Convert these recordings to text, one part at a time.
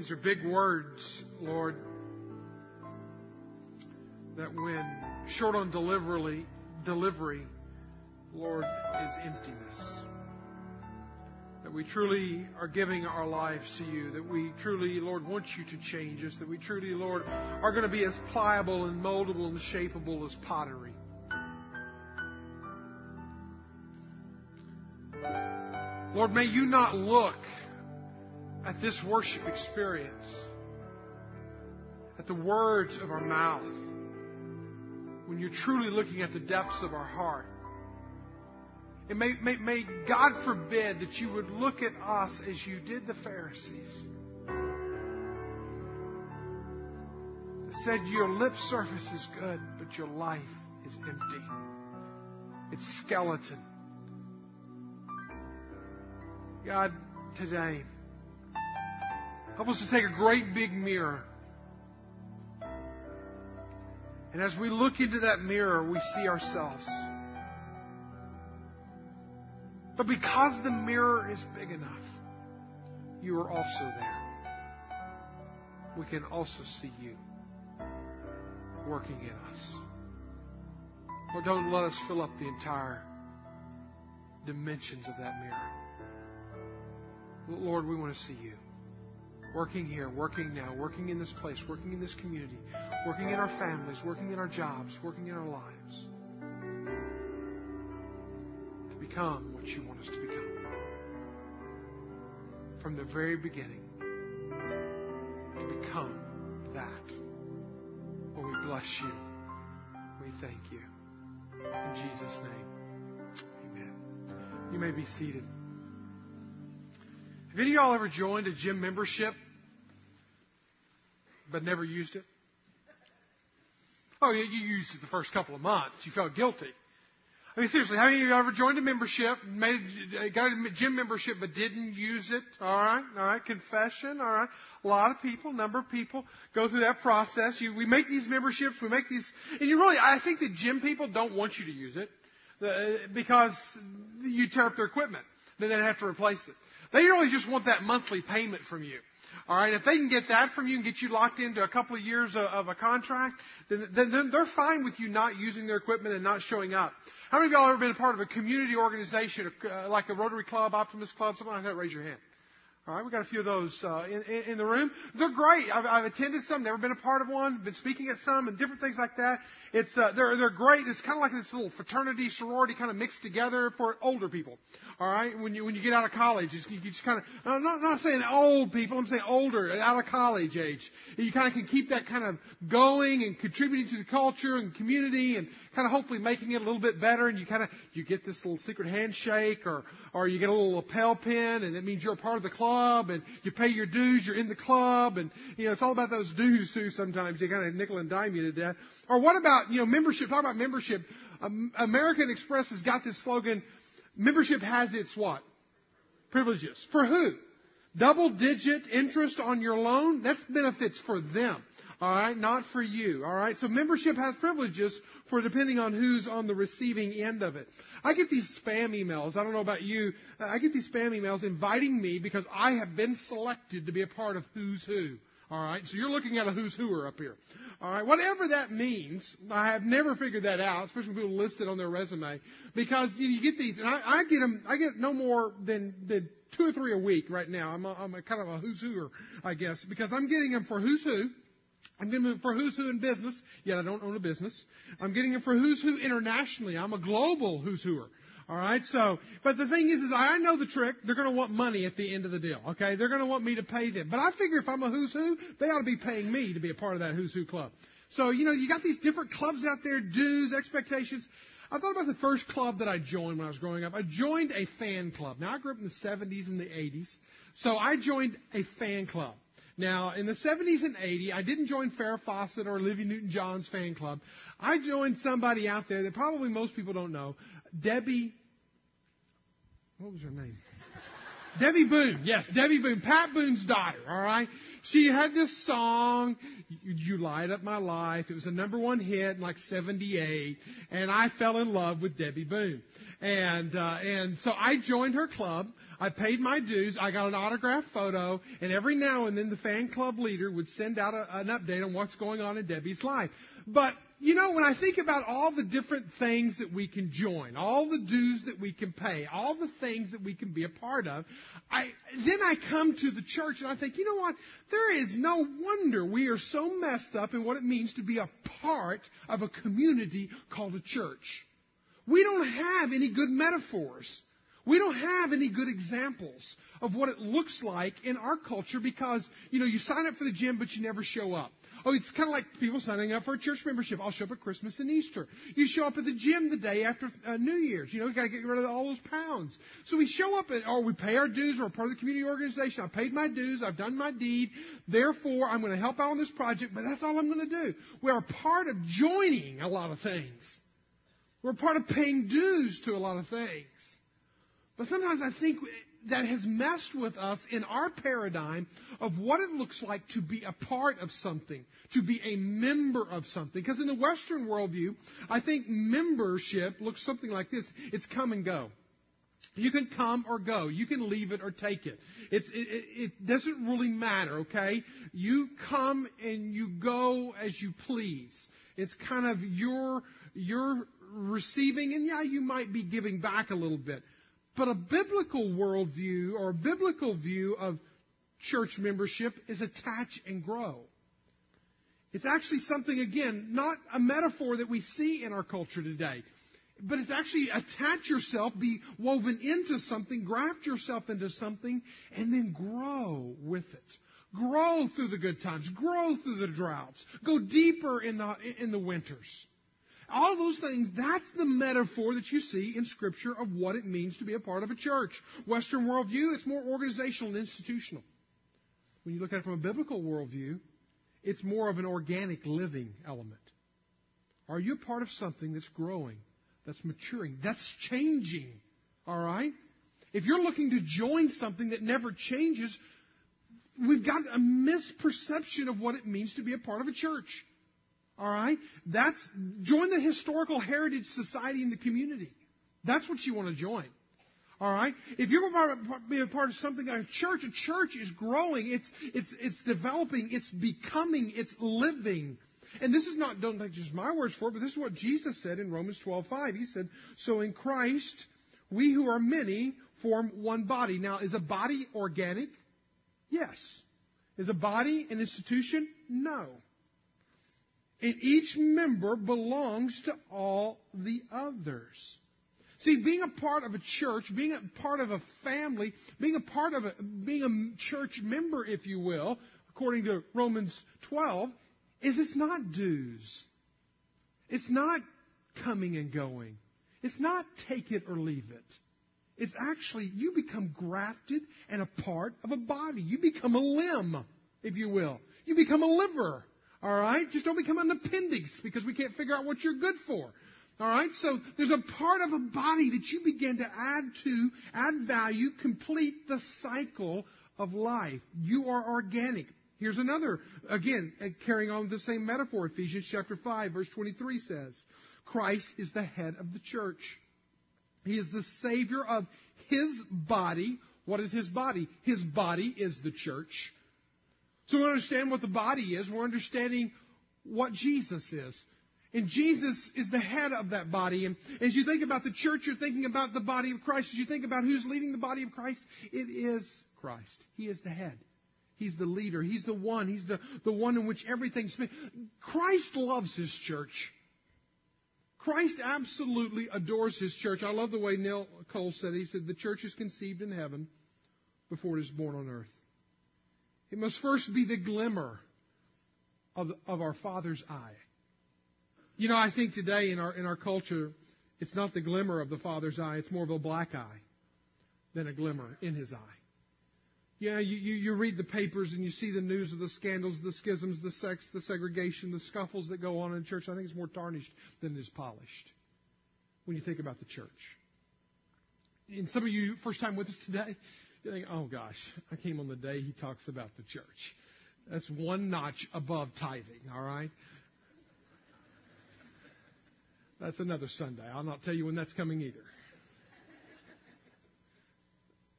These are big words, Lord, that when short on delivery, delivery, Lord, is emptiness. That we truly are giving our lives to you. That we truly, Lord, want you to change us. That we truly, Lord, are going to be as pliable and moldable and shapeable as pottery. Lord, may you not look at this worship experience, at the words of our mouth, when you're truly looking at the depths of our heart. And may, may, may God forbid that you would look at us as you did the Pharisees. Said, Your lip surface is good, but your life is empty. It's skeleton. God, today, help us to take a great big mirror. And as we look into that mirror, we see ourselves. But because the mirror is big enough, you are also there. We can also see you working in us. Lord, don't let us fill up the entire dimensions of that mirror. Lord, we want to see you working here, working now, working in this place, working in this community, working in our families, working in our jobs, working in our lives to become what you want us to become. From the very beginning, to become that. Well, we bless you. We thank you. In Jesus' name, amen. You may be seated. Have any of y'all ever joined a gym membership but never used it? Oh, yeah, you used it the first couple of months. You felt guilty. I mean, seriously, have any of you ever joined a membership, made, got a gym membership, but didn't use it? All right, all right, confession, all right. A lot of people, number of people go through that process. You, we make these memberships, we make these, and you really, I think that gym people don't want you to use it uh, because you tear up their equipment. Then they have to replace it. They really just want that monthly payment from you. All right, if they can get that from you and get you locked into a couple of years of, a contract, then, then they're fine with you not using their equipment and not showing up. How many of y'all ever been a part of a community organization, uh, like a Rotary Club, Optimist Club, something like that? Raise your hand. All right, we got a few of those uh, in, in, the room. They're great. I've, I've attended some, never been a part of one, been speaking at some, and different things like that. It's uh, they're they're great. It's kind of like this little fraternity sorority kind of mixed together for older people. All right, when you when you get out of college, you just kind of I'm not not saying old people. I'm saying older, out of college age. You kind of can keep that kind of going and contributing to the culture and community, and kind of hopefully making it a little bit better. And you kind of you get this little secret handshake, or or you get a little lapel pin, and it means you're a part of the club, and you pay your dues. You're in the club, and you know it's all about those dues too. Sometimes they kind of nickel and dime you to death. Or what about you know membership? Talk about membership. Um, American Express has got this slogan Membership has its what? Privileges. For who? Double digit interest on your loan? That's benefits for them. Alright? Not for you. Alright? So membership has privileges for depending on who's on the receiving end of it. I get these spam emails. I don't know about you. I get these spam emails inviting me because I have been selected to be a part of who's who. All right, so you're looking at a who's whoer up here. All right, whatever that means, I have never figured that out, especially when people list it on their resume, because you, know, you get these, and I, I get them. I get no more than, than two or three a week right now. I'm a, I'm a kind of a who's whoer, I guess, because I'm getting them for who's who. I'm getting them for who's who in business, yet I don't own a business. I'm getting them for who's who internationally. I'm a global who's whoer. All right. So, but the thing is, is I know the trick. They're going to want money at the end of the deal. Okay. They're going to want me to pay them. But I figure if I'm a who's who, they ought to be paying me to be a part of that who's who club. So, you know, you got these different clubs out there, dues, expectations. I thought about the first club that I joined when I was growing up. I joined a fan club. Now, I grew up in the 70s and the 80s. So I joined a fan club. Now, in the 70s and 80s, I didn't join Farrah Fawcett or Olivia Newton-John's fan club. I joined somebody out there that probably most people don't know, Debbie what was her name? Debbie Boone, yes, Debbie Boone, Pat Boone's daughter, alright? She had this song, You Light Up My Life. It was a number one hit in like 78, and I fell in love with Debbie Boone. And, uh, and so I joined her club. I paid my dues. I got an autographed photo, and every now and then the fan club leader would send out a, an update on what's going on in Debbie's life. But you know, when I think about all the different things that we can join, all the dues that we can pay, all the things that we can be a part of, I, then I come to the church and I think, you know what? There is no wonder we are so messed up in what it means to be a part of a community called a church. We don't have any good metaphors. We don't have any good examples of what it looks like in our culture because, you know, you sign up for the gym, but you never show up. Oh, it's kind of like people signing up for a church membership. I'll show up at Christmas and Easter. You show up at the gym the day after uh, New Year's. You know, you got to get rid of all those pounds. So we show up at, or we pay our dues. We're a part of the community organization. I paid my dues. I've done my deed. Therefore, I'm going to help out on this project, but that's all I'm going to do. We are part of joining a lot of things. We're part of paying dues to a lot of things. But sometimes I think that has messed with us in our paradigm of what it looks like to be a part of something, to be a member of something. Because in the Western worldview, I think membership looks something like this. It's come and go. You can come or go. You can leave it or take it. It's, it, it doesn't really matter, okay? You come and you go as you please. It's kind of your, your receiving, and yeah, you might be giving back a little bit. But a biblical worldview or a biblical view of church membership is attach and grow. It's actually something, again, not a metaphor that we see in our culture today, but it's actually attach yourself, be woven into something, graft yourself into something, and then grow with it. Grow through the good times, grow through the droughts, go deeper in the, in the winters. All those things, that's the metaphor that you see in Scripture of what it means to be a part of a church. Western worldview, it's more organizational and institutional. When you look at it from a biblical worldview, it's more of an organic living element. Are you a part of something that's growing, that's maturing, that's changing? All right? If you're looking to join something that never changes, we've got a misperception of what it means to be a part of a church. All right? That's, join the Historical Heritage Society in the community. That's what you want to join. All right? If you're going to be a part of something like a church, a church is growing. It's, it's, it's developing. It's becoming. It's living. And this is not, don't take just my words for it, but this is what Jesus said in Romans 12:5. He said, So in Christ, we who are many form one body. Now, is a body organic? Yes. Is a body an institution? No. And each member belongs to all the others. See, being a part of a church, being a part of a family, being a part of a, being a church member, if you will, according to Romans 12, is it's not dues. It's not coming and going. It's not take it or leave it. It's actually, you become grafted and a part of a body. You become a limb, if you will. You become a liver. All right? Just don't become an appendix because we can't figure out what you're good for. All right? So there's a part of a body that you begin to add to, add value, complete the cycle of life. You are organic. Here's another, again, uh, carrying on the same metaphor. Ephesians chapter 5 verse 23 says, Christ is the head of the church. He is the savior of his body. What is his body? His body is the church. So we understand what the body is. We're understanding what Jesus is. And Jesus is the head of that body. And as you think about the church, you're thinking about the body of Christ. As you think about who's leading the body of Christ, it is Christ. He is the head. He's the leader. He's the one. He's the, the one in which everything's made. Christ loves his church. Christ absolutely adores his church. I love the way Neil Cole said it. He said, The church is conceived in heaven before it is born on earth. It must first be the glimmer of, of our Father's eye. You know, I think today in our, in our culture, it's not the glimmer of the Father's eye, it's more of a black eye than a glimmer in His eye. Yeah, you, you, you read the papers and you see the news of the scandals, the schisms, the sex, the segregation, the scuffles that go on in church. I think it's more tarnished than it is polished when you think about the church. And some of you, first time with us today, you think, oh gosh, I came on the day he talks about the church. That's one notch above tithing, all right? That's another Sunday. I'll not tell you when that's coming either.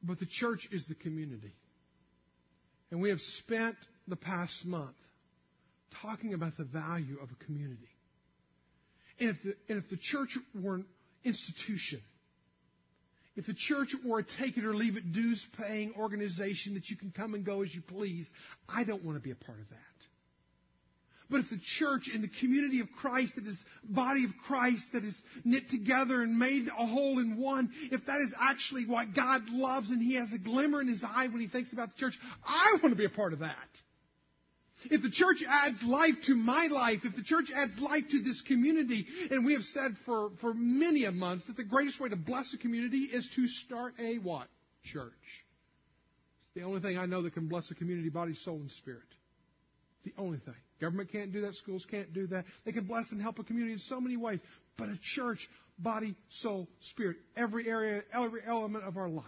But the church is the community. And we have spent the past month talking about the value of a community. And if the, and if the church were an institution, if the church were a take it or leave it dues paying organization that you can come and go as you please, I don't want to be a part of that. But if the church and the community of Christ that is body of Christ that is knit together and made a whole in one, if that is actually what God loves and He has a glimmer in His eye when He thinks about the church, I want to be a part of that. If the church adds life to my life, if the church adds life to this community, and we have said for, for many a month that the greatest way to bless a community is to start a what? Church. It's the only thing I know that can bless a community, body, soul, and spirit. It's the only thing. Government can't do that. Schools can't do that. They can bless and help a community in so many ways. But a church, body, soul, spirit, every area, every element of our life.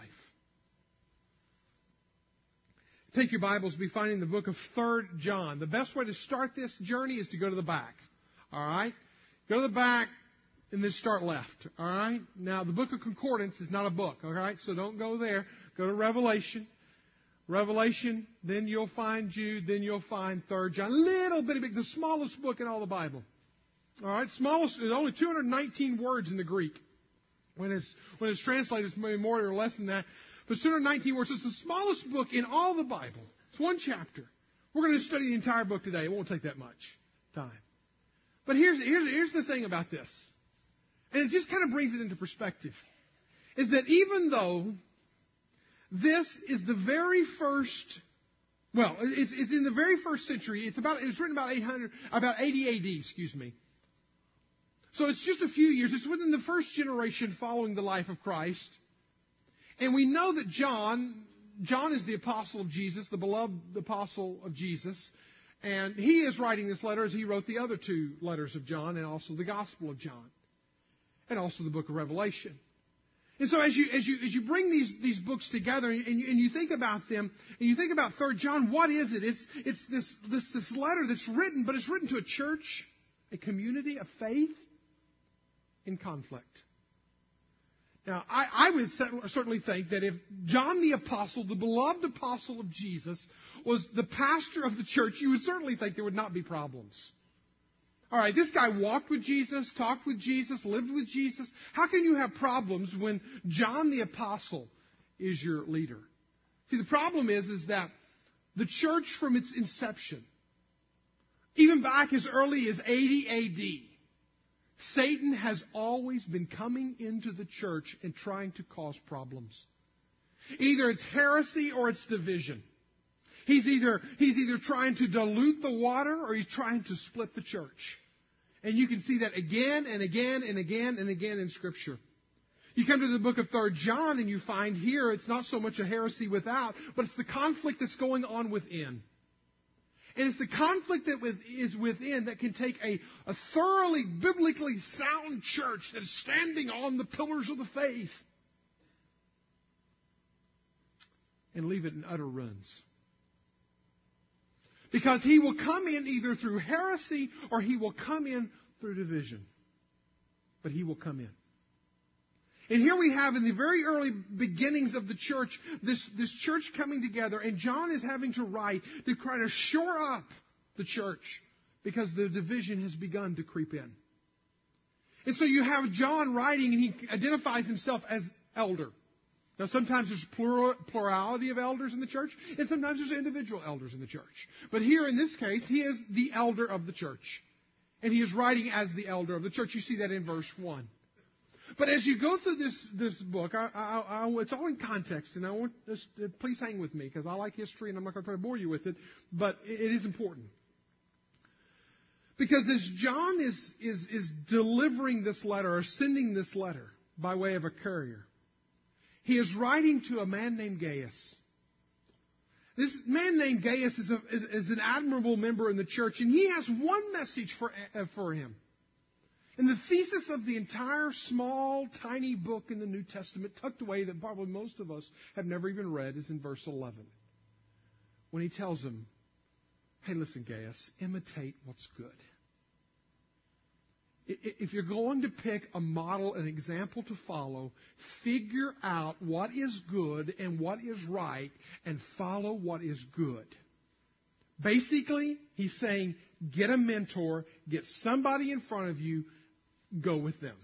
Take your Bibles, be finding the book of 3rd John. The best way to start this journey is to go to the back. Alright? Go to the back and then start left. Alright? Now, the book of Concordance is not a book. Alright? So don't go there. Go to Revelation. Revelation, then you'll find Jude, then you'll find 3rd John. Little bitty big, the smallest book in all the Bible. Alright? Smallest, there's only 219 words in the Greek. When it's, when it's translated, it's maybe more or less than that. But 219 words. It's the smallest book in all the Bible. It's one chapter. We're going to study the entire book today. It won't take that much time. But here's, here's, here's the thing about this. And it just kind of brings it into perspective. Is that even though this is the very first, well, it's, it's in the very first century. It's about, it's written about 800, about 80 AD, excuse me. So it's just a few years. It's within the first generation following the life of Christ. And we know that John, John is the apostle of Jesus, the beloved apostle of Jesus. And he is writing this letter as he wrote the other two letters of John and also the Gospel of John. And also the book of Revelation. And so as you, as you, as you bring these, these books together and you, and you think about them, and you think about 3 John, what is it? It's, it's this, this, this letter that's written, but it's written to a church, a community, of faith in conflict. Now, I, I would certainly think that if John the Apostle, the beloved apostle of Jesus, was the pastor of the church, you would certainly think there would not be problems. All right, this guy walked with Jesus, talked with Jesus, lived with Jesus. How can you have problems when John the Apostle is your leader? See, the problem is, is that the church from its inception, even back as early as 80 AD, Satan has always been coming into the church and trying to cause problems. Either it's heresy or it's division. He's either, he's either trying to dilute the water or he's trying to split the church. And you can see that again and again and again and again in Scripture. You come to the book of 3rd John and you find here it's not so much a heresy without, but it's the conflict that's going on within. And it's the conflict that is within that can take a, a thoroughly biblically sound church that is standing on the pillars of the faith and leave it in utter ruins. Because he will come in either through heresy or he will come in through division. But he will come in. And here we have in the very early beginnings of the church, this, this church coming together, and John is having to write to try to shore up the church because the division has begun to creep in. And so you have John writing, and he identifies himself as elder. Now, sometimes there's plural, plurality of elders in the church, and sometimes there's individual elders in the church. But here in this case, he is the elder of the church. And he is writing as the elder of the church. You see that in verse 1. But as you go through this, this book, I, I, I, it's all in context, and I want this, please hang with me because I like history and I'm not going to try to bore you with it, but it, it is important. Because as John is, is, is delivering this letter or sending this letter by way of a courier, he is writing to a man named Gaius. This man named Gaius is, a, is, is an admirable member in the church, and he has one message for, uh, for him. And the thesis of the entire small, tiny book in the New Testament, tucked away that probably most of us have never even read, is in verse 11. When he tells them, hey, listen, Gaius, imitate what's good. If you're going to pick a model, an example to follow, figure out what is good and what is right and follow what is good. Basically, he's saying get a mentor, get somebody in front of you, go with them.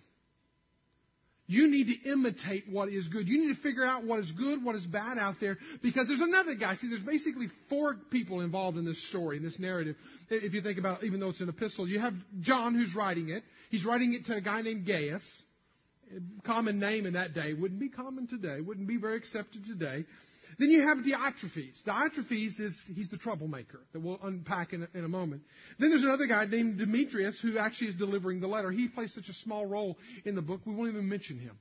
You need to imitate what is good. You need to figure out what is good, what is bad out there, because there's another guy. See, there's basically four people involved in this story, in this narrative. If you think about, it, even though it's an epistle, you have John who's writing it. He's writing it to a guy named Gaius. Common name in that day. Wouldn't be common today. Wouldn't be very accepted today. Then you have Diotrephes. Diotrephes is, he's the troublemaker that we'll unpack in a, in a moment. Then there's another guy named Demetrius who actually is delivering the letter. He plays such a small role in the book, we won't even mention him.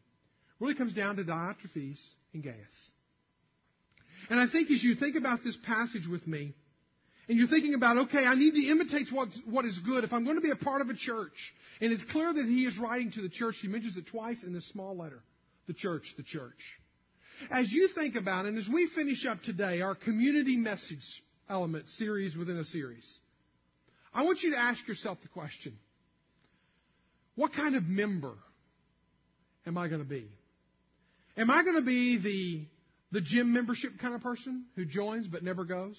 Really comes down to Diotrephes and Gaius. And I think as you think about this passage with me, and you're thinking about, okay, I need to imitate what's, what is good if I'm going to be a part of a church. And it's clear that he is writing to the church. He mentions it twice in this small letter. The church, the church. As you think about it, and as we finish up today, our community message element series within a series, I want you to ask yourself the question what kind of member am I going to be? Am I going to be the, the gym membership kind of person who joins but never goes?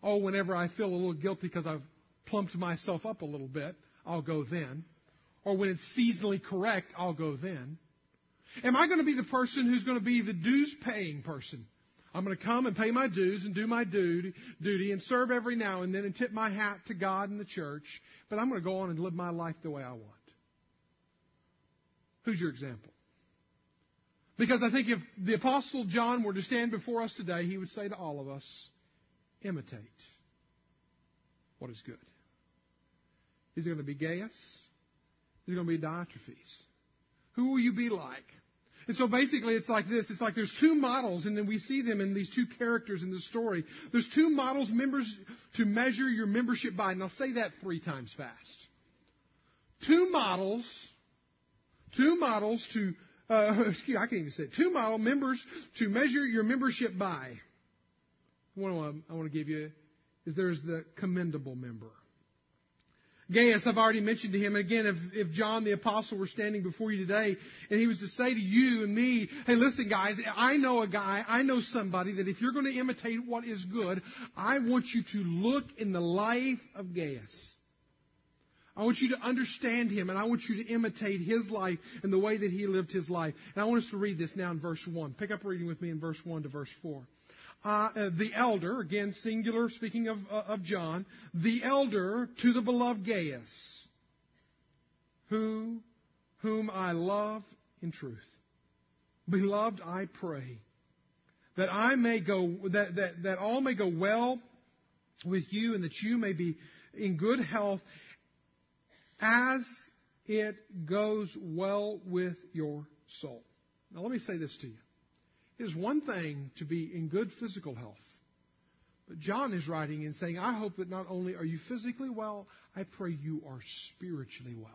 Oh, whenever I feel a little guilty because I've plumped myself up a little bit, I'll go then. Or when it's seasonally correct, I'll go then. Am I going to be the person who's going to be the dues paying person? I'm going to come and pay my dues and do my duty, duty and serve every now and then and tip my hat to God and the church, but I'm going to go on and live my life the way I want. Who's your example? Because I think if the Apostle John were to stand before us today, he would say to all of us, imitate what is good. Is it going to be Gaius? Is it going to be Diotrephes? Who will you be like? And so basically it's like this. It's like there's two models and then we see them in these two characters in the story. There's two models members to measure your membership by. And I'll say that three times fast. Two models, two models to, uh, excuse, I can't even say it. Two model members to measure your membership by. One of them I want to give you is there's the commendable member. Gaius, I've already mentioned to him, and again, if, if John the Apostle were standing before you today, and he was to say to you and me, hey, listen, guys, I know a guy, I know somebody that if you're going to imitate what is good, I want you to look in the life of Gaius. I want you to understand him, and I want you to imitate his life and the way that he lived his life. And I want us to read this now in verse 1. Pick up reading with me in verse 1 to verse 4 uh, the elder, again singular, speaking of, uh, of John, the elder to the beloved Gaius, who, whom I love in truth. Beloved, I pray that I may go, that, that, that all may go well with you and that you may be in good health as it goes well with your soul. Now let me say this to you. It is one thing to be in good physical health. But John is writing and saying, I hope that not only are you physically well, I pray you are spiritually well.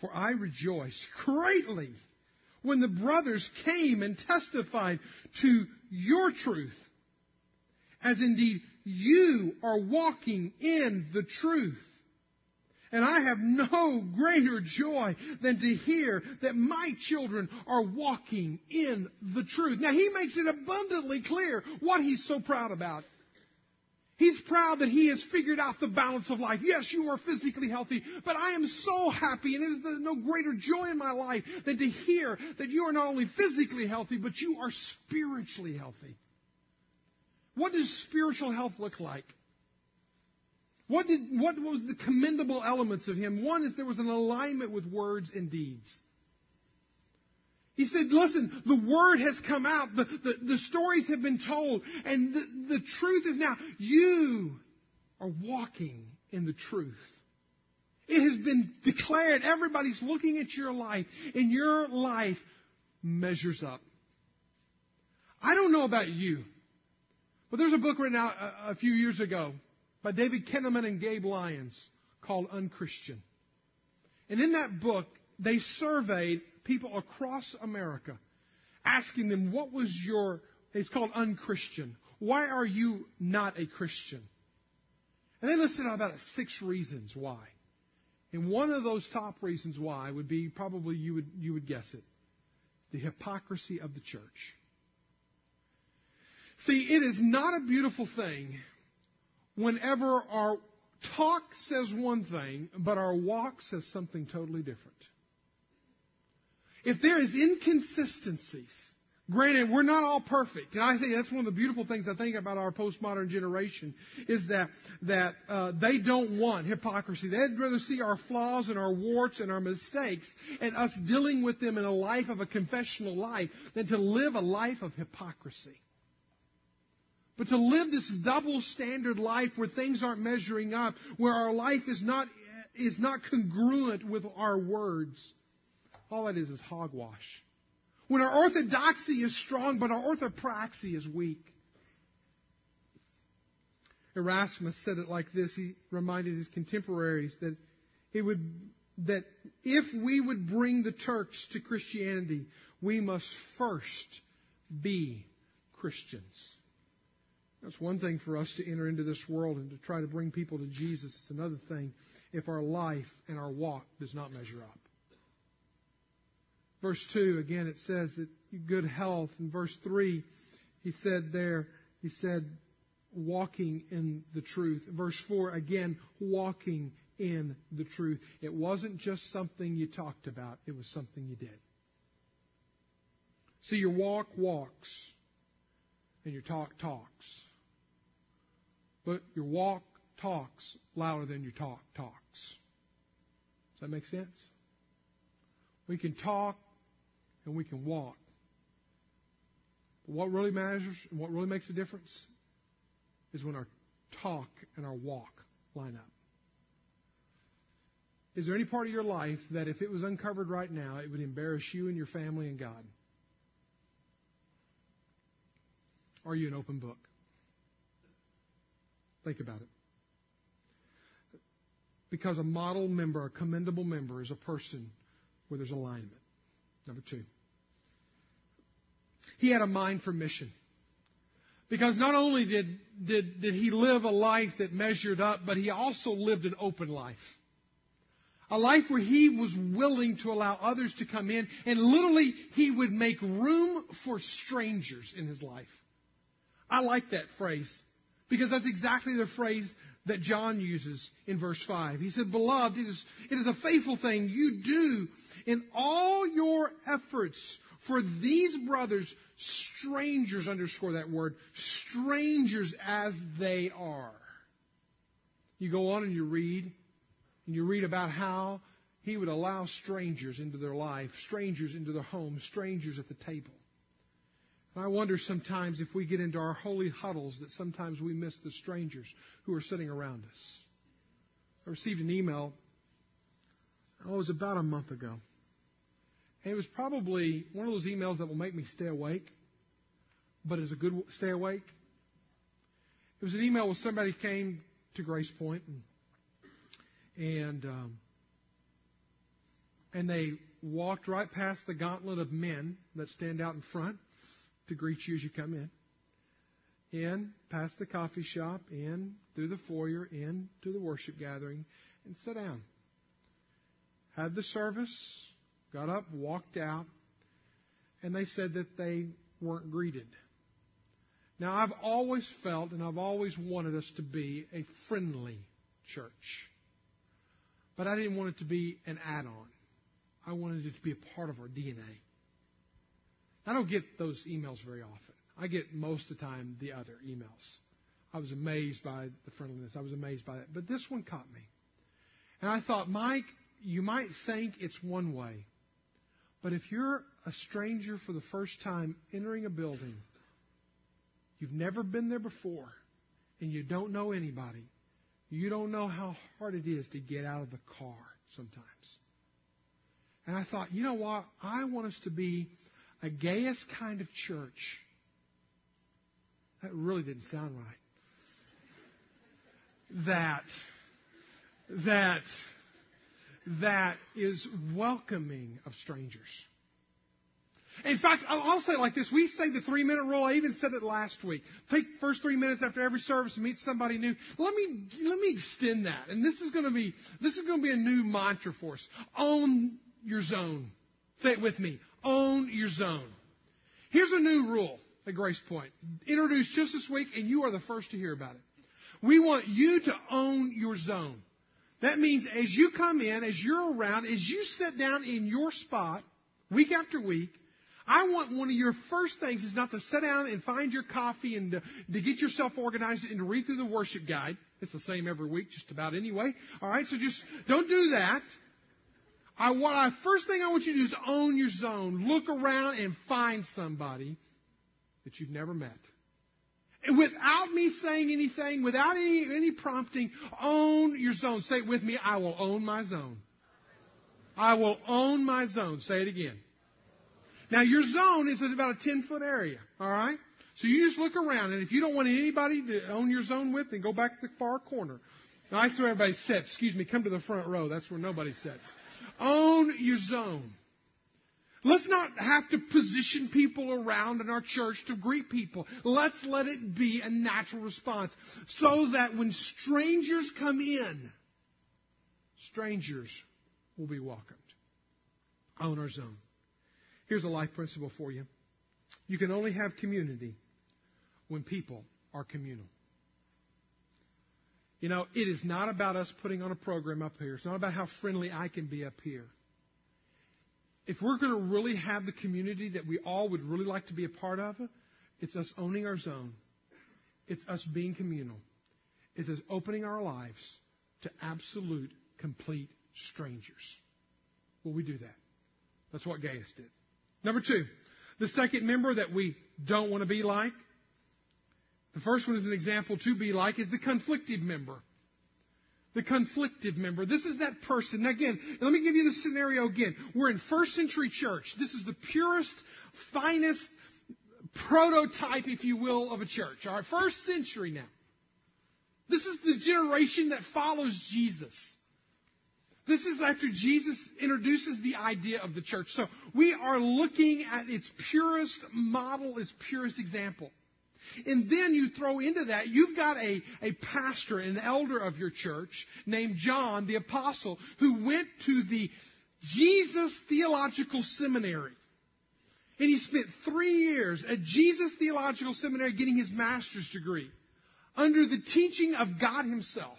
For I rejoiced greatly when the brothers came and testified to your truth, as indeed you are walking in the truth. And I have no greater joy than to hear that my children are walking in the truth. Now he makes it abundantly clear what he's so proud about. He's proud that he has figured out the balance of life. Yes, you are physically healthy, but I am so happy and there's no greater joy in my life than to hear that you are not only physically healthy, but you are spiritually healthy. What does spiritual health look like? What, did, what was the commendable elements of him? One is there was an alignment with words and deeds. He said, listen, the word has come out. The, the, the stories have been told. And the, the truth is now, you are walking in the truth. It has been declared. Everybody's looking at your life, and your life measures up. I don't know about you, but there's a book written out a, a few years ago by David Kinnaman and Gabe Lyons called Unchristian. And in that book, they surveyed people across America, asking them, what was your, it's called Unchristian. Why are you not a Christian? And they listed out about six reasons why. And one of those top reasons why would be probably you would, you would guess it the hypocrisy of the church. See, it is not a beautiful thing whenever our talk says one thing, but our walk says something totally different. If there is inconsistencies, Granted, we're not all perfect, and I think that's one of the beautiful things I think about our postmodern generation is that that uh, they don't want hypocrisy. They'd rather see our flaws and our warts and our mistakes and us dealing with them in a life of a confessional life than to live a life of hypocrisy. But to live this double standard life where things aren't measuring up, where our life is not is not congruent with our words, all that is is hogwash. When our orthodoxy is strong, but our orthopraxy is weak. Erasmus said it like this. He reminded his contemporaries that it would, that if we would bring the Turks to Christianity, we must first be Christians. That's one thing for us to enter into this world and to try to bring people to Jesus. It's another thing if our life and our walk does not measure up. Verse 2, again, it says that good health. In verse 3, he said there, he said, walking in the truth. Verse 4, again, walking in the truth. It wasn't just something you talked about, it was something you did. See, your walk walks, and your talk talks. But your walk talks louder than your talk talks. Does that make sense? We can talk and we can walk. But what really matters and what really makes a difference is when our talk and our walk line up. Is there any part of your life that if it was uncovered right now, it would embarrass you and your family and God? Are you an open book? Think about it. Because a model member, a commendable member, is a person where there's alignment. Number two, he had a mind for mission. Because not only did, did, did he live a life that measured up, but he also lived an open life. A life where he was willing to allow others to come in, and literally he would make room for strangers in his life. I like that phrase because that's exactly the phrase that John uses in verse 5. He said, Beloved, it is, it is a faithful thing you do in all your efforts for these brothers, strangers, underscore that word, strangers as they are. You go on and you read, and you read about how he would allow strangers into their life, strangers into their home, strangers at the table. I wonder sometimes if we get into our holy huddles that sometimes we miss the strangers who are sitting around us. I received an email, oh, it was about a month ago. And it was probably one of those emails that will make me stay awake, but it's a good stay awake. It was an email where somebody came to Grace Point and and, um, and they walked right past the gauntlet of men that stand out in front to greet you as you come in. In, past the coffee shop, in, through the foyer, in to the worship gathering, and sit down. Had the service, got up, walked out, and they said that they weren't greeted. Now, I've always felt and I've always wanted us to be a friendly church. But I didn't want it to be an add on. I wanted it to be a part of our DNA. I don't get those emails very often. I get most of the time the other emails. I was amazed by the friendliness. I was amazed by that. But this one caught me. And I thought, Mike, you might think it's one way. But if you're a stranger for the first time entering a building, you've never been there before, and you don't know anybody, you don't know how hard it is to get out of the car sometimes. And I thought, you know what? I want us to be a Gaius kind of church. That really didn't sound right. That that, that is welcoming of strangers. In fact, I'll say it like this. We say the three minute rule. I even said it last week. Take the first three minutes after every service and meet somebody new. Let me, let me extend that. And this is going to be, this is going to be a new mantra for us. Own your zone. Say it with me. Own your zone. Here's a new rule at Grace Point. Introduced just this week, and you are the first to hear about it. We want you to own your zone. That means as you come in, as you're around, as you sit down in your spot, week after week, I want one of your first things is not to sit down and find your coffee and to, to get yourself organized and to read through the worship guide. It's the same every week, just about anyway. All right, so just don't do that. I what I first thing I want you to do is own your zone. Look around and find somebody that you've never met. And without me saying anything, without any, any prompting, own your zone. Say it with me. I will own my zone. I will own my zone. Say it again. Now, your zone is about a 10 foot area, all right? So you just look around, and if you don't want anybody to own your zone with, then go back to the far corner. I where everybody sits. Excuse me, come to the front row. That's where nobody sits. Own your zone. Let's not have to position people around in our church to greet people. Let's let it be a natural response so that when strangers come in, strangers will be welcomed. Own our zone. Here's a life principle for you. You can only have community when people are communal. You know, it is not about us putting on a program up here. It's not about how friendly I can be up here. If we're going to really have the community that we all would really like to be a part of, it's us owning our zone. It's us being communal. It's us opening our lives to absolute, complete strangers. Will we do that? That's what Gaius did. Number two, the second member that we don't want to be like. The first one is an example to be like is the conflicted member. The conflicted member. This is that person. Now again, let me give you the scenario again. We're in first century church. This is the purest, finest prototype, if you will, of a church. All right, first century now. This is the generation that follows Jesus. This is after Jesus introduces the idea of the church. So we are looking at its purest model, its purest example. And then you throw into that, you've got a, a pastor, an elder of your church named John the Apostle, who went to the Jesus Theological Seminary. And he spent three years at Jesus Theological Seminary getting his master's degree under the teaching of God himself.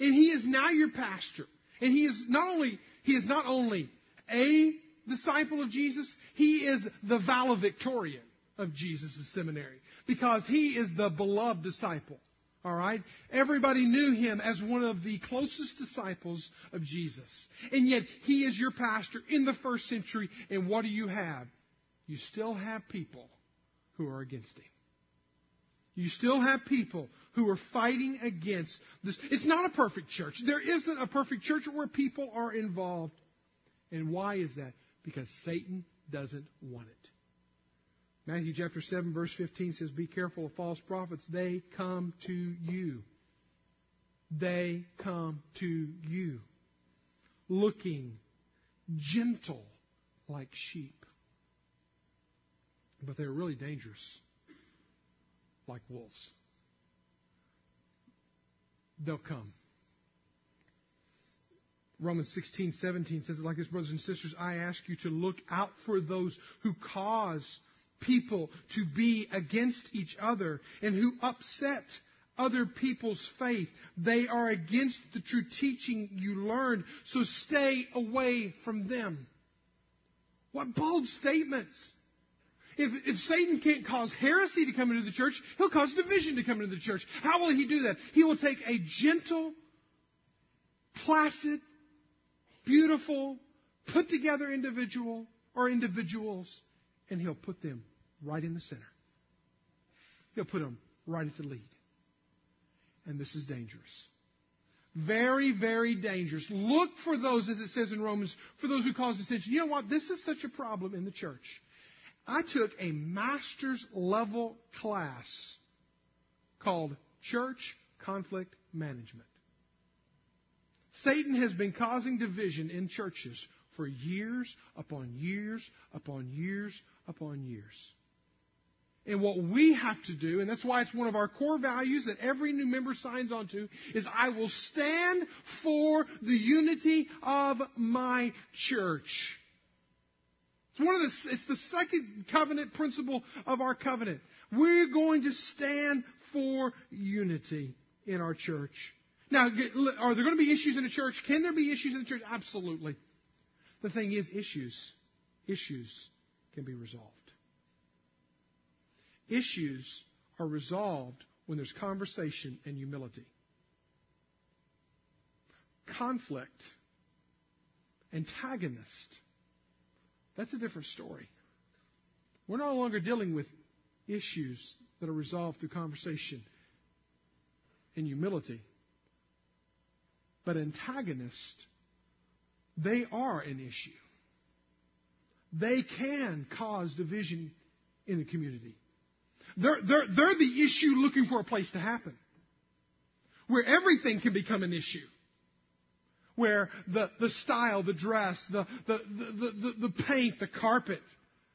And he is now your pastor. And he is not only, he is not only a disciple of Jesus, he is the valedictorian of Jesus' seminary because he is the beloved disciple. All right? Everybody knew him as one of the closest disciples of Jesus. And yet, he is your pastor in the first century. And what do you have? You still have people who are against him. You still have people who are fighting against this. It's not a perfect church. There isn't a perfect church where people are involved. And why is that? Because Satan doesn't want it. Matthew chapter 7 verse 15 says, Be careful of false prophets. They come to you. They come to you. Looking gentle like sheep. But they're really dangerous like wolves. They'll come. Romans 16, 17 says it like this, brothers and sisters. I ask you to look out for those who cause people to be against each other and who upset other people's faith. They are against the true teaching you learned, so stay away from them. What bold statements! If, if Satan can't cause heresy to come into the church, he'll cause division to come into the church. How will he do that? He will take a gentle, placid, beautiful, put together individual or individuals, and he'll put them right in the center. He'll put them right at the lead. And this is dangerous. Very, very dangerous. Look for those, as it says in Romans, for those who cause dissension. You know what? This is such a problem in the church. I took a master's level class called Church Conflict Management. Satan has been causing division in churches for years upon years upon years upon years. And what we have to do, and that's why it's one of our core values that every new member signs on to, is I will stand for the unity of my church. It's one of the, it's the second covenant principle of our covenant. We're going to stand for unity in our church. Now, are there going to be issues in the church? Can there be issues in the church? Absolutely. The thing is, issues, issues can be resolved. Issues are resolved when there's conversation and humility. Conflict, antagonist, that's a different story. We're no longer dealing with issues that are resolved through conversation and humility. But antagonists, they are an issue. They can cause division in the community. They're, they're, they're the issue looking for a place to happen. Where everything can become an issue. Where the, the style, the dress, the, the, the, the, the paint, the carpet.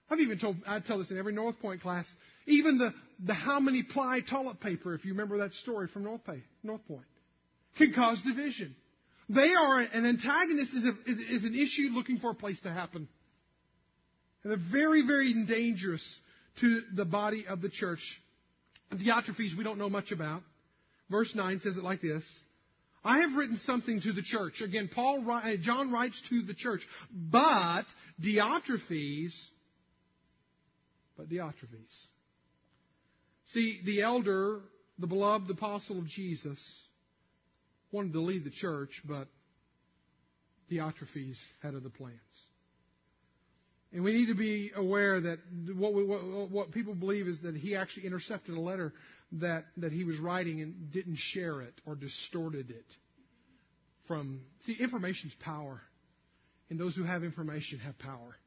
I've even told, I tell this in every North Point class. Even the, the how many ply toilet paper, if you remember that story from North, Pay, North Point, can cause division. They are, an antagonist is, a, is, is an issue looking for a place to happen. And they're very, very dangerous to the body of the church. Diotrephes we don't know much about. Verse 9 says it like this. I have written something to the church. Again, Paul, uh, John writes to the church. But Diotrephes, but Diotrephes. See, the elder, the beloved apostle of Jesus, wanted to lead the church, but Diotrephes had other plans. And we need to be aware that what, we, what, what, people believe is that he actually intercepted a letter that, that he was writing and didn't share it or distorted it from. See, information's power. And those who have information have power.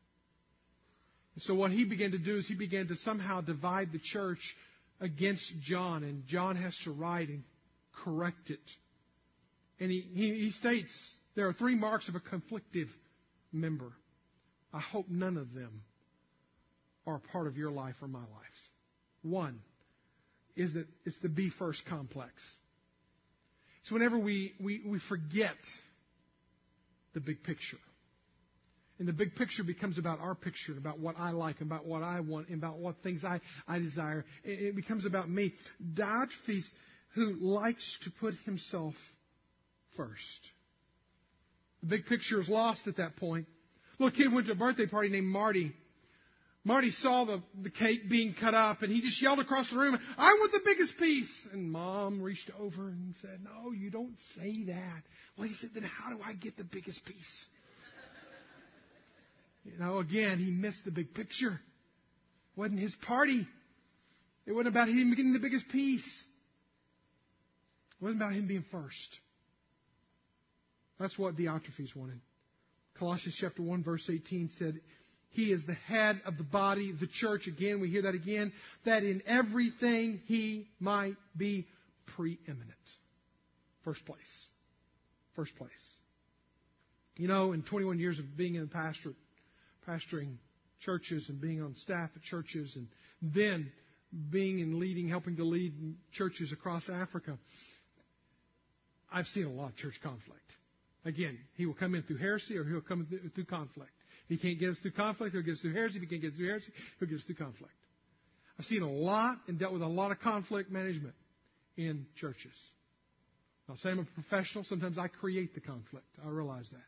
And so what he began to do is he began to somehow divide the church against John, and John has to write and correct it. And he, he, he states there are three marks of a conflictive member. I hope none of them are a part of your life or my life. One is that it's the be first complex. So whenever we, we, we forget the big picture, and the big picture becomes about our picture, about what I like, about what I want, about what things I, I desire. It, it becomes about me. Diotrephes, who likes to put himself first. The big picture is lost at that point. Little kid went to a birthday party named Marty. Marty saw the, the cake being cut up and he just yelled across the room, I want the biggest piece. And mom reached over and said, No, you don't say that. Well, he said, Then how do I get the biggest piece? You know, again, he missed the big picture. It wasn't his party. It wasn't about him getting the biggest piece. It wasn't about him being first. That's what Diotrephes wanted. Colossians chapter 1 verse 18 said, He is the head of the body the church. Again, we hear that again, that in everything He might be preeminent. First place. First place. You know, in 21 years of being in the pastorate, pastoring churches and being on staff at churches and then being and leading, helping to lead churches across Africa, I've seen a lot of church conflict. Again, he will come in through heresy or he'll come in through conflict. If he can't get us through conflict, he'll get us through heresy. If he can't get us through heresy, he'll get us through conflict. I've seen a lot and dealt with a lot of conflict management in churches. I'll say I'm a professional. Sometimes I create the conflict. I realize that.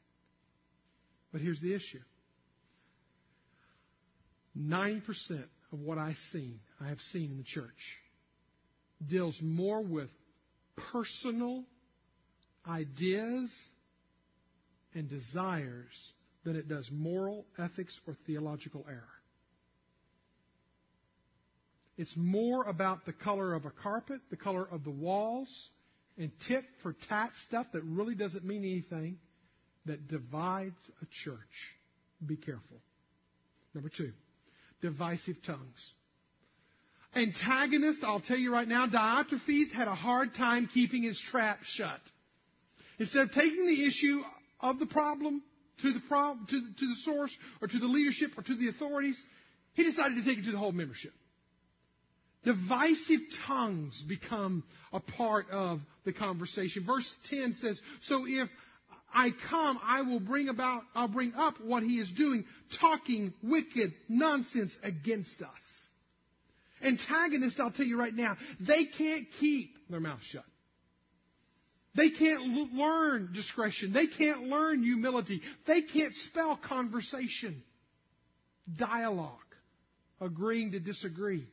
But here's the issue. 90% of what I've seen, I have seen in the church, deals more with personal ideas and desires than it does moral, ethics, or theological error. It's more about the color of a carpet, the color of the walls, and tit for tat stuff that really doesn't mean anything that divides a church. Be careful. Number two, divisive tongues. Antagonist, I'll tell you right now, Diotrephes had a hard time keeping his trap shut. Instead of taking the issue of the problem to the, prob- to, to the source or to the leadership or to the authorities, he decided to take it to the whole membership. Divisive tongues become a part of the conversation. Verse 10 says, So if I come, I will bring about, I'll bring up what he is doing, talking wicked nonsense against us. Antagonists, I'll tell you right now, they can't keep their mouth shut. They can't learn discretion. They can't learn humility. They can't spell conversation, dialogue, agreeing to disagree.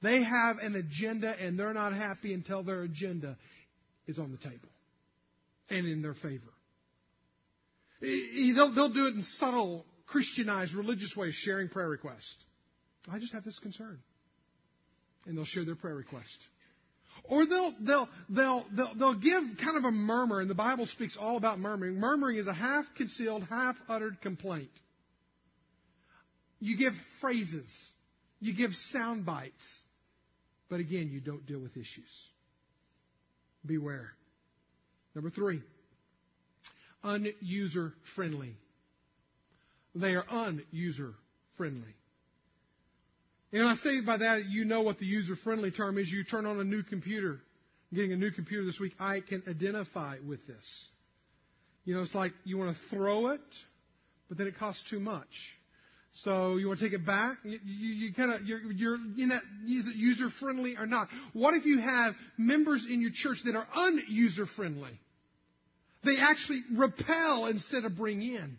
They have an agenda and they're not happy until their agenda is on the table and in their favor. They'll, they'll do it in subtle, Christianized, religious ways, sharing prayer requests. I just have this concern. And they'll share their prayer request. Or they'll, they'll, they'll, they'll, they'll give kind of a murmur, and the Bible speaks all about murmuring. Murmuring is a half concealed, half uttered complaint. You give phrases, you give sound bites, but again, you don't deal with issues. Beware. Number three, unuser friendly. They are unuser friendly. And I say by that, you know what the user friendly term is. You turn on a new computer. getting a new computer this week, I can identify with this. You know, it's like you want to throw it, but then it costs too much. So you want to take it back? You, you, you kind of you're, you're in that is it user friendly or not? What if you have members in your church that are unuser friendly? They actually repel instead of bring in.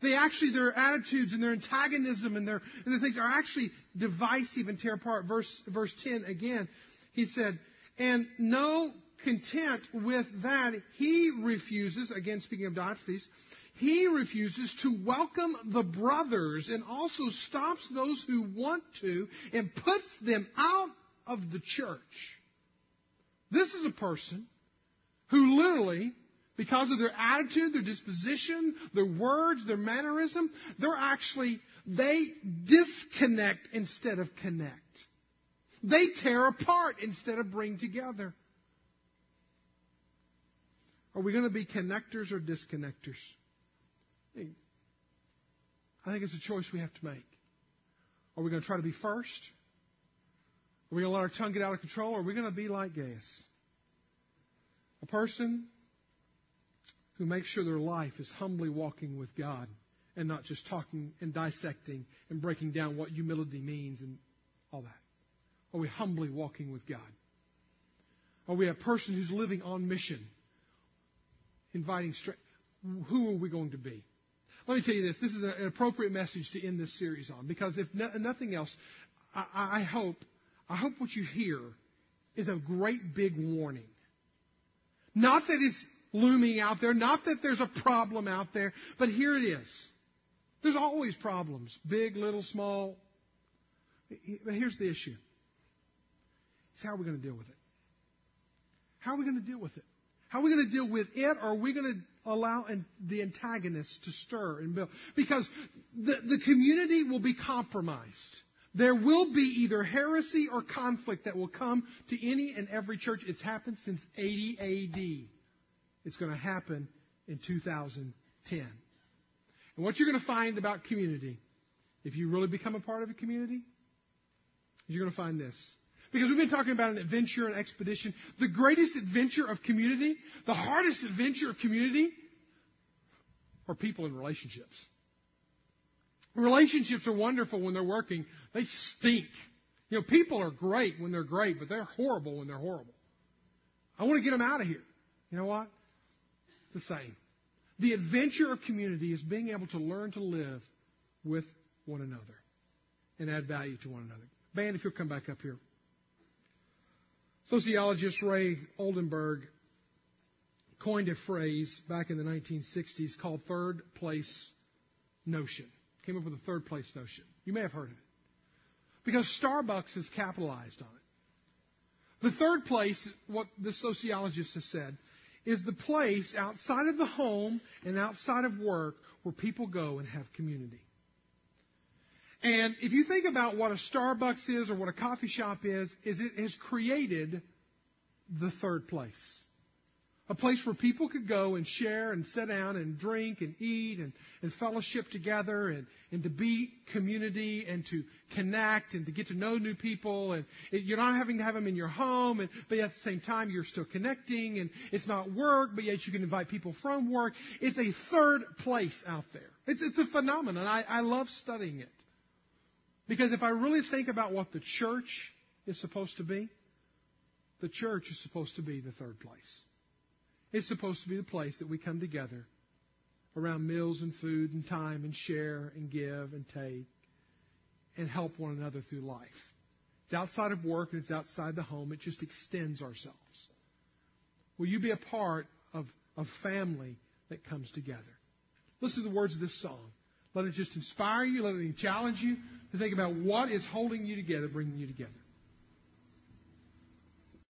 They actually, their attitudes and their antagonism and their, and their things are actually divisive and tear apart. Verse, verse 10 again, he said, and no content with that, he refuses, again speaking of Diotrephes, he refuses to welcome the brothers and also stops those who want to and puts them out of the church. This is a person who literally because of their attitude, their disposition, their words, their mannerism, they're actually, they disconnect instead of connect. They tear apart instead of bring together. Are we going to be connectors or disconnectors? I think it's a choice we have to make. Are we going to try to be first? Are we going to let our tongue get out of control? Or are we going to be like Gaius? A person who make sure their life is humbly walking with God and not just talking and dissecting and breaking down what humility means and all that? Are we humbly walking with God? Are we a person who's living on mission, inviting strength? Who are we going to be? Let me tell you this. This is an appropriate message to end this series on because if no, nothing else, I, I hope, I hope what you hear is a great big warning. Not that it's looming out there. Not that there's a problem out there, but here it is. There's always problems, big, little, small. But here's the issue. It's how are we going to deal with it? How are we going to deal with it? How are we going to deal with it, or are we going to allow the antagonists to stir and build? Because the, the community will be compromised. There will be either heresy or conflict that will come to any and every church. It's happened since 80 AD. It's going to happen in 2010. And what you're going to find about community, if you really become a part of a community, you're going to find this. Because we've been talking about an adventure an expedition. The greatest adventure of community, the hardest adventure of community, are people in relationships. Relationships are wonderful when they're working. They stink. You know, people are great when they're great, but they're horrible when they're horrible. I want to get them out of here. You know what? The same. The adventure of community is being able to learn to live with one another and add value to one another. Band, if you'll come back up here. Sociologist Ray Oldenburg coined a phrase back in the 1960s called third place notion. Came up with a third place notion. You may have heard of it. Because Starbucks has capitalized on it. The third place, what the sociologist has said, is the place outside of the home and outside of work where people go and have community. And if you think about what a Starbucks is or what a coffee shop is, is it has created the third place. A place where people could go and share and sit down and drink and eat and, and fellowship together and, and to be community and to connect and to get to know new people. And it, you're not having to have them in your home, and, but at the same time you're still connecting. And it's not work, but yet you can invite people from work. It's a third place out there. It's, it's a phenomenon. I, I love studying it. Because if I really think about what the church is supposed to be, the church is supposed to be the third place. It's supposed to be the place that we come together around meals and food and time and share and give and take and help one another through life. It's outside of work and it's outside the home. It just extends ourselves. Will you be a part of a family that comes together? Listen to the words of this song. Let it just inspire you. Let it challenge you to think about what is holding you together, bringing you together.